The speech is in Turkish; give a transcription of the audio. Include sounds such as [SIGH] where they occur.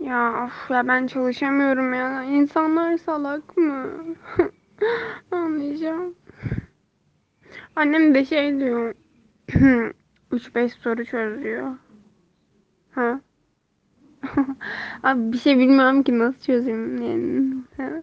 Ya of ya ben çalışamıyorum ya. İnsanlar salak mı? [LAUGHS] Anlayacağım. Annem de şey diyor. [CLEARS THROAT] 3-5 soru çözüyor. Ha? [LAUGHS] Abi bir şey bilmiyorum ki nasıl çözeyim yani. Ha?